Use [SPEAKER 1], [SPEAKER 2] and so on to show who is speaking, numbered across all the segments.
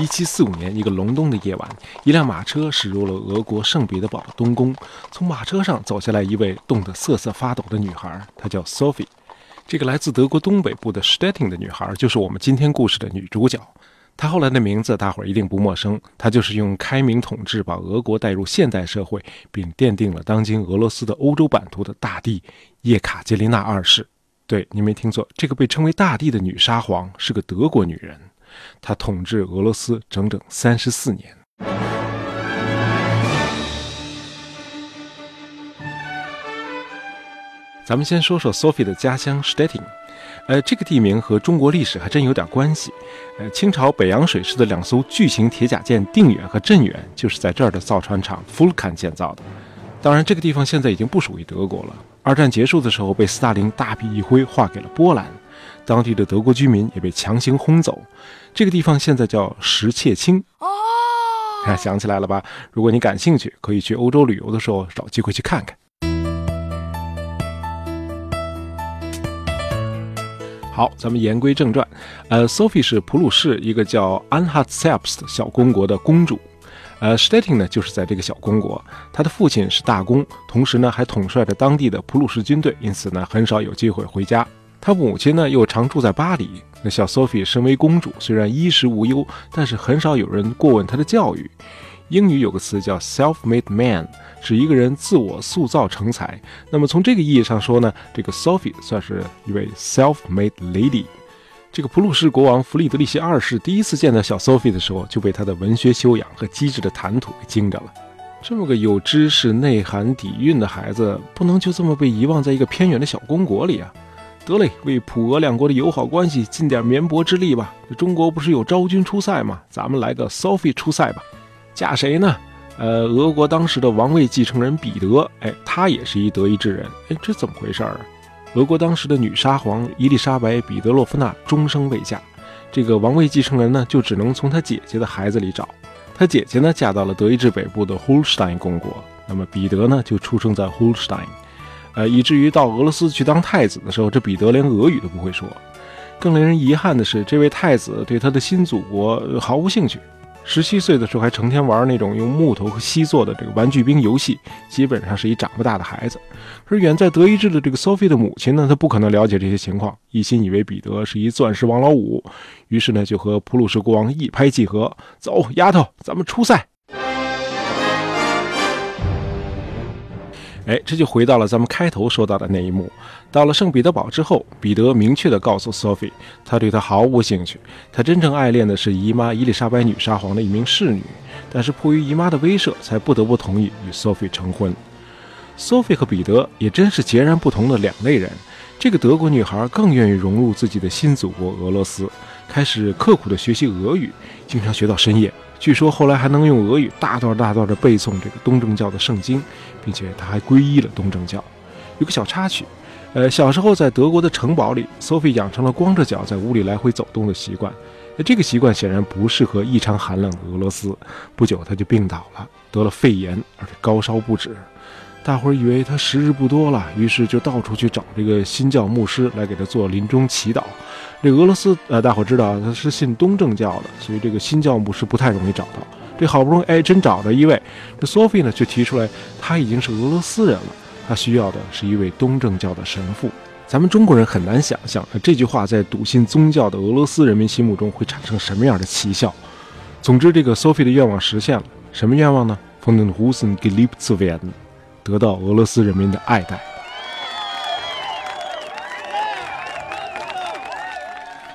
[SPEAKER 1] 一七四五年，一个隆冬的夜晚，一辆马车驶入了俄国圣彼得堡东宫。从马车上走下来一位冻得瑟瑟发抖的女孩，她叫 Sophie。这个来自德国东北部的 Stettin 的女孩，就是我们今天故事的女主角。她后来的名字大伙儿一定不陌生，她就是用开明统治把俄国带入现代社会，并奠定了当今俄罗斯的欧洲版图的大帝叶卡捷琳娜二世。对，您没听错，这个被称为大帝的女沙皇是个德国女人。他统治俄罗斯整整三十四年。咱们先说说 Sophie 的家乡 Stettin，呃，这个地名和中国历史还真有点关系。呃，清朝北洋水师的两艘巨型铁甲舰定远和镇远就是在这儿的造船厂 Fulkan 建造的。当然，这个地方现在已经不属于德国了。二战结束的时候，被斯大林大笔一挥划给了波兰。当地的德国居民也被强行轰走，这个地方现在叫石切青。哦，想起来了吧？如果你感兴趣，可以去欧洲旅游的时候找机会去看看。好，咱们言归正传。呃，Sophie 是普鲁士一个叫 Anhalt-Zerbst 小公国的公主。呃，Stettin 呢就是在这个小公国，她的父亲是大公，同时呢还统帅着当地的普鲁士军队，因此呢很少有机会回家。他母亲呢又常住在巴黎。那小 Sophie 身为公主，虽然衣食无忧，但是很少有人过问她的教育。英语有个词叫 self-made man，指一个人自我塑造成才。那么从这个意义上说呢，这个 Sophie 算是一位 self-made lady。这个普鲁士国王弗里德里希二世第一次见到小 Sophie 的时候，就被她的文学修养和机智的谈吐给惊着了。这么个有知识、内涵、底蕴的孩子，不能就这么被遗忘在一个偏远的小公国里啊！得嘞，为普俄两国的友好关系尽点绵薄之力吧。中国不是有昭君出塞吗？咱们来个 Sophie 出塞吧。嫁谁呢？呃，俄国当时的王位继承人彼得，哎，他也是一德意志人。哎，这怎么回事儿啊？俄国当时的女沙皇伊丽莎白·彼得洛夫娜终生未嫁，这个王位继承人呢，就只能从她姐姐的孩子里找。她姐姐呢，嫁到了德意志北部的 Holstein 公国，那么彼得呢，就出生在 Holstein。呃，以至于到俄罗斯去当太子的时候，这彼得连俄语都不会说。更令人遗憾的是，这位太子对他的新祖国毫无兴趣。十七岁的时候，还成天玩那种用木头和锡做的这个玩具兵游戏，基本上是一长不大的孩子。而远在德意志的这个 Sophie 的母亲呢，她不可能了解这些情况，一心以为彼得是一钻石王老五，于是呢，就和普鲁士国王一拍即合，走，丫头，咱们出塞。哎，这就回到了咱们开头说到的那一幕。到了圣彼得堡之后，彼得明确地告诉 Sophie，他对她毫无兴趣。他真正爱恋的是姨妈伊丽莎白女沙皇的一名侍女，但是迫于姨妈的威慑，才不得不同意与 Sophie 成婚。Sophie 和彼得也真是截然不同的两类人。这个德国女孩更愿意融入自己的新祖国俄罗斯，开始刻苦地学习俄语，经常学到深夜。据说后来还能用俄语大段大段地背诵这个东正教的圣经，并且他还皈依了东正教。有个小插曲，呃，小时候在德国的城堡里，Sophie 养成了光着脚在屋里来回走动的习惯。那这个习惯显然不适合异常寒冷的俄罗斯。不久他就病倒了，得了肺炎，而且高烧不止。大伙儿以为他时日不多了，于是就到处去找这个新教牧师来给他做临终祈祷。这俄罗斯呃，大伙知道他是信东正教的，所以这个新教牧师不太容易找到。这好不容易哎，真找着一位。这 Sophie 呢，却提出来，他已经是俄罗斯人了，他需要的是一位东正教的神父。咱们中国人很难想象，这句话在笃信宗教的俄罗斯人民心目中会产生什么样的奇效。总之，这个 Sophie 的愿望实现了。什么愿望呢？Von den Russen geliebt zu werden，得到俄罗斯人民的爱戴。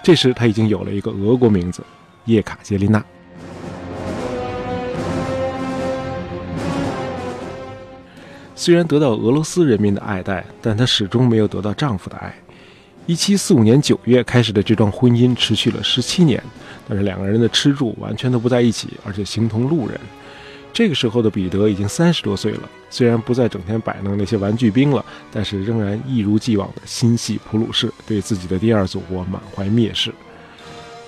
[SPEAKER 1] 这时，他已经有了一个俄国名字——叶卡捷琳娜。虽然得到俄罗斯人民的爱戴，但她始终没有得到丈夫的爱。一七四五年九月开始的这桩婚姻持续了十七年，但是两个人的吃住完全都不在一起，而且形同路人。这个时候的彼得已经三十多岁了，虽然不再整天摆弄那些玩具兵了，但是仍然一如既往的心系普鲁士，对自己的第二祖国满怀蔑视。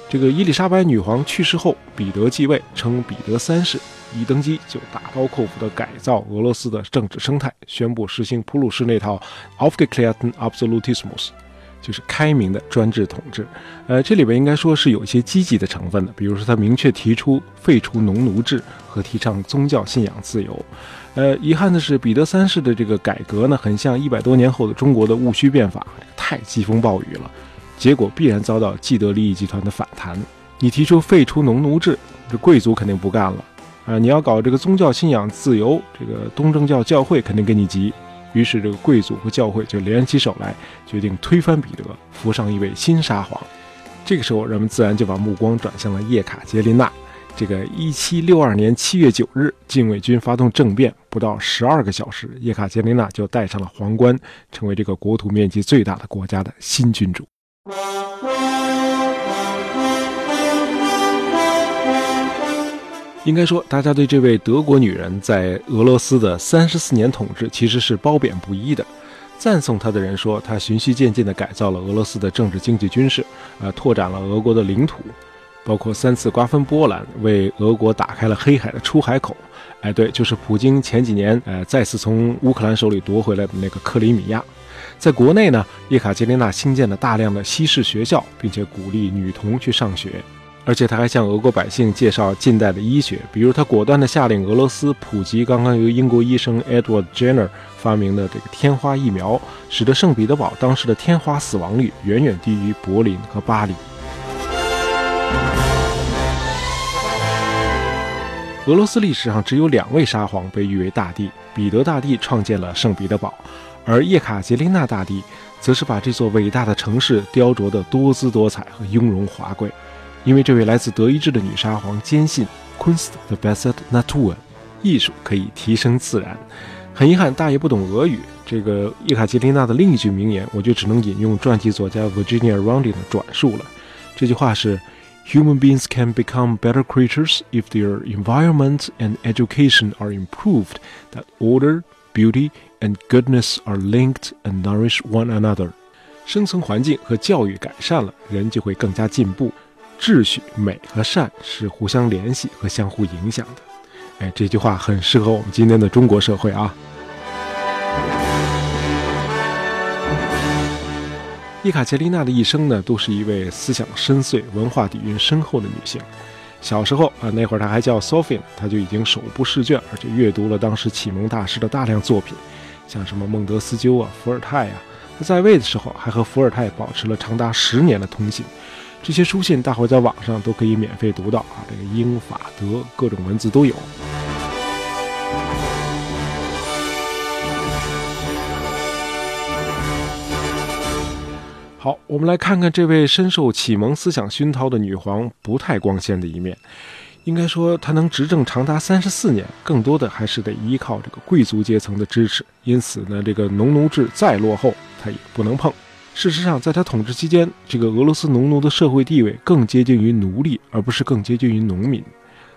[SPEAKER 1] 这个伊丽莎白女皇去世后，彼得继位，称彼得三世，一登基就大刀阔斧地改造俄罗斯的政治生态，宣布实行普鲁士那套 Aufgeklärten Absolutismus。就是开明的专制统治。呃，这里边应该说是有一些积极的成分的，比如说他明确提出废除农奴制和提倡宗教信仰自由。呃，遗憾的是，彼得三世的这个改革呢，很像一百多年后的中国的戊戌变法，太疾风暴雨了，结果必然遭到既得利益集团的反弹。你提出废除农奴制，这贵族肯定不干了。啊，你要搞这个宗教信仰自由，这个东正教教会肯定跟你急。于是，这个贵族和教会就联起手来，决定推翻彼得，扶上一位新沙皇。这个时候，人们自然就把目光转向了叶卡捷琳娜。这个一七六二年七月九日，禁卫军发动政变，不到十二个小时，叶卡捷琳娜就戴上了皇冠，成为这个国土面积最大的国家的新君主。应该说，大家对这位德国女人在俄罗斯的三十四年统治其实是褒贬不一的。赞颂她的人说，她循序渐进地改造了俄罗斯的政治、经济、军事，呃，拓展了俄国的领土，包括三次瓜分波兰，为俄国打开了黑海的出海口。哎，对，就是普京前几年呃再次从乌克兰手里夺回来的那个克里米亚。在国内呢，叶卡捷琳娜兴建了大量的西式学校，并且鼓励女童去上学。而且他还向俄国百姓介绍近代的医学，比如他果断地下令俄罗斯普及刚刚由英国医生 Edward Jenner 发明的这个天花疫苗，使得圣彼得堡当时的天花死亡率远远低于柏林和巴黎。俄罗斯历史上只有两位沙皇被誉为大帝，彼得大帝创建了圣彼得堡，而叶卡捷琳娜大帝则是把这座伟大的城市雕琢得多姿多彩和雍容华贵。因为这位来自德意志的女沙皇坚信 “Kunst the best Natur”，艺术可以提升自然。很遗憾，大爷不懂俄语。这个叶卡捷琳娜的另一句名言，我就只能引用传记作家 Virginia Rounding 的转述了。这句话是：“Human beings can become better creatures if their environment and education are improved. That order, beauty, and goodness are linked and nourish one another。”生存环境和教育改善了，人就会更加进步。 秩序、美和善是互相联系和相互影响的。哎，这句话很适合我们今天的中国社会啊。伊卡捷琳娜的一生呢，都是一位思想深邃、文化底蕴深厚的女性。小时候啊，那会儿她还叫 Sophie，她就已经手不释卷，而且阅读了当时启蒙大师的大量作品，像什么孟德斯鸠啊、伏尔泰啊。她在位的时候，还和伏尔泰保持了长达十年的通信。这些书信，大伙在网上都可以免费读到啊！这个英法德各种文字都有。好，我们来看看这位深受启蒙思想熏陶的女皇不太光鲜的一面。应该说，她能执政长达三十四年，更多的还是得依靠这个贵族阶层的支持。因此呢，这个农奴制再落后，她也不能碰。事实上，在他统治期间，这个俄罗斯农奴的社会地位更接近于奴隶，而不是更接近于农民。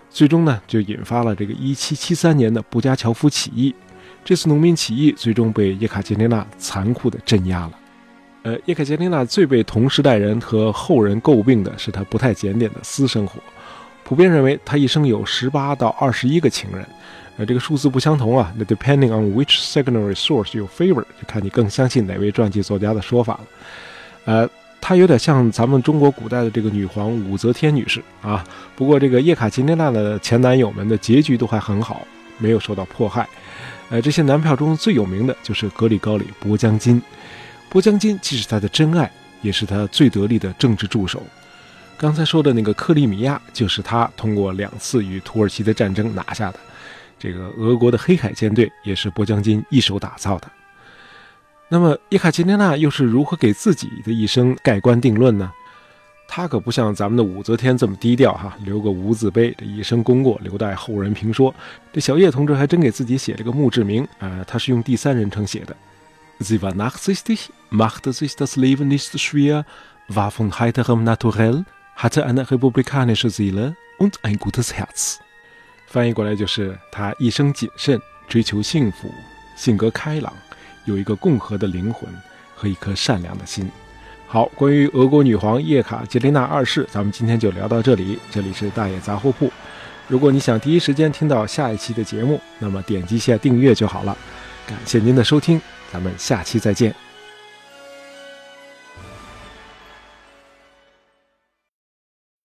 [SPEAKER 1] 最终呢，就引发了这个1773年的布加乔夫起义。这次农民起义最终被叶卡捷琳娜残酷地镇压了。呃，叶卡捷琳娜最被同时代人和后人诟病的是她不太检点的私生活。普遍认为，他一生有18到21个情人。呃，这个数字不相同啊。那 depending on which secondary source you favor，就看你更相信哪位传记作家的说法了。呃，他有点像咱们中国古代的这个女皇武则天女士啊。不过这个叶卡捷琳娜的前男友们的结局都还很好，没有受到迫害。呃，这些男票中最有名的就是格里高里·波江金。波江金既是他的真爱，也是他最得力的政治助手。刚才说的那个克里米亚，就是他通过两次与土耳其的战争拿下的。这个俄国的黑海舰队也是波将军一手打造的。那么伊卡捷琳娜又是如何给自己的一生盖棺定论呢？她可不像咱们的武则天这么低调哈，留个无字碑，这一生功过留待后人评说。这小叶同志还真给自己写了个墓志铭啊，他是用第三人称写的：“Sie war nachsichtig, machte sich das Leben nicht schwer, war von heiterem Naturell, hatte eine republikanische Seele und ein gutes Herz。”翻译过来就是：他一生谨慎，追求幸福，性格开朗，有一个共和的灵魂和一颗善良的心。好，关于俄国女皇叶卡捷琳娜二世，咱们今天就聊到这里。这里是大野杂货铺。如果你想第一时间听到下一期的节目，那么点击一下订阅就好了。感谢您的收听，咱们下期再见。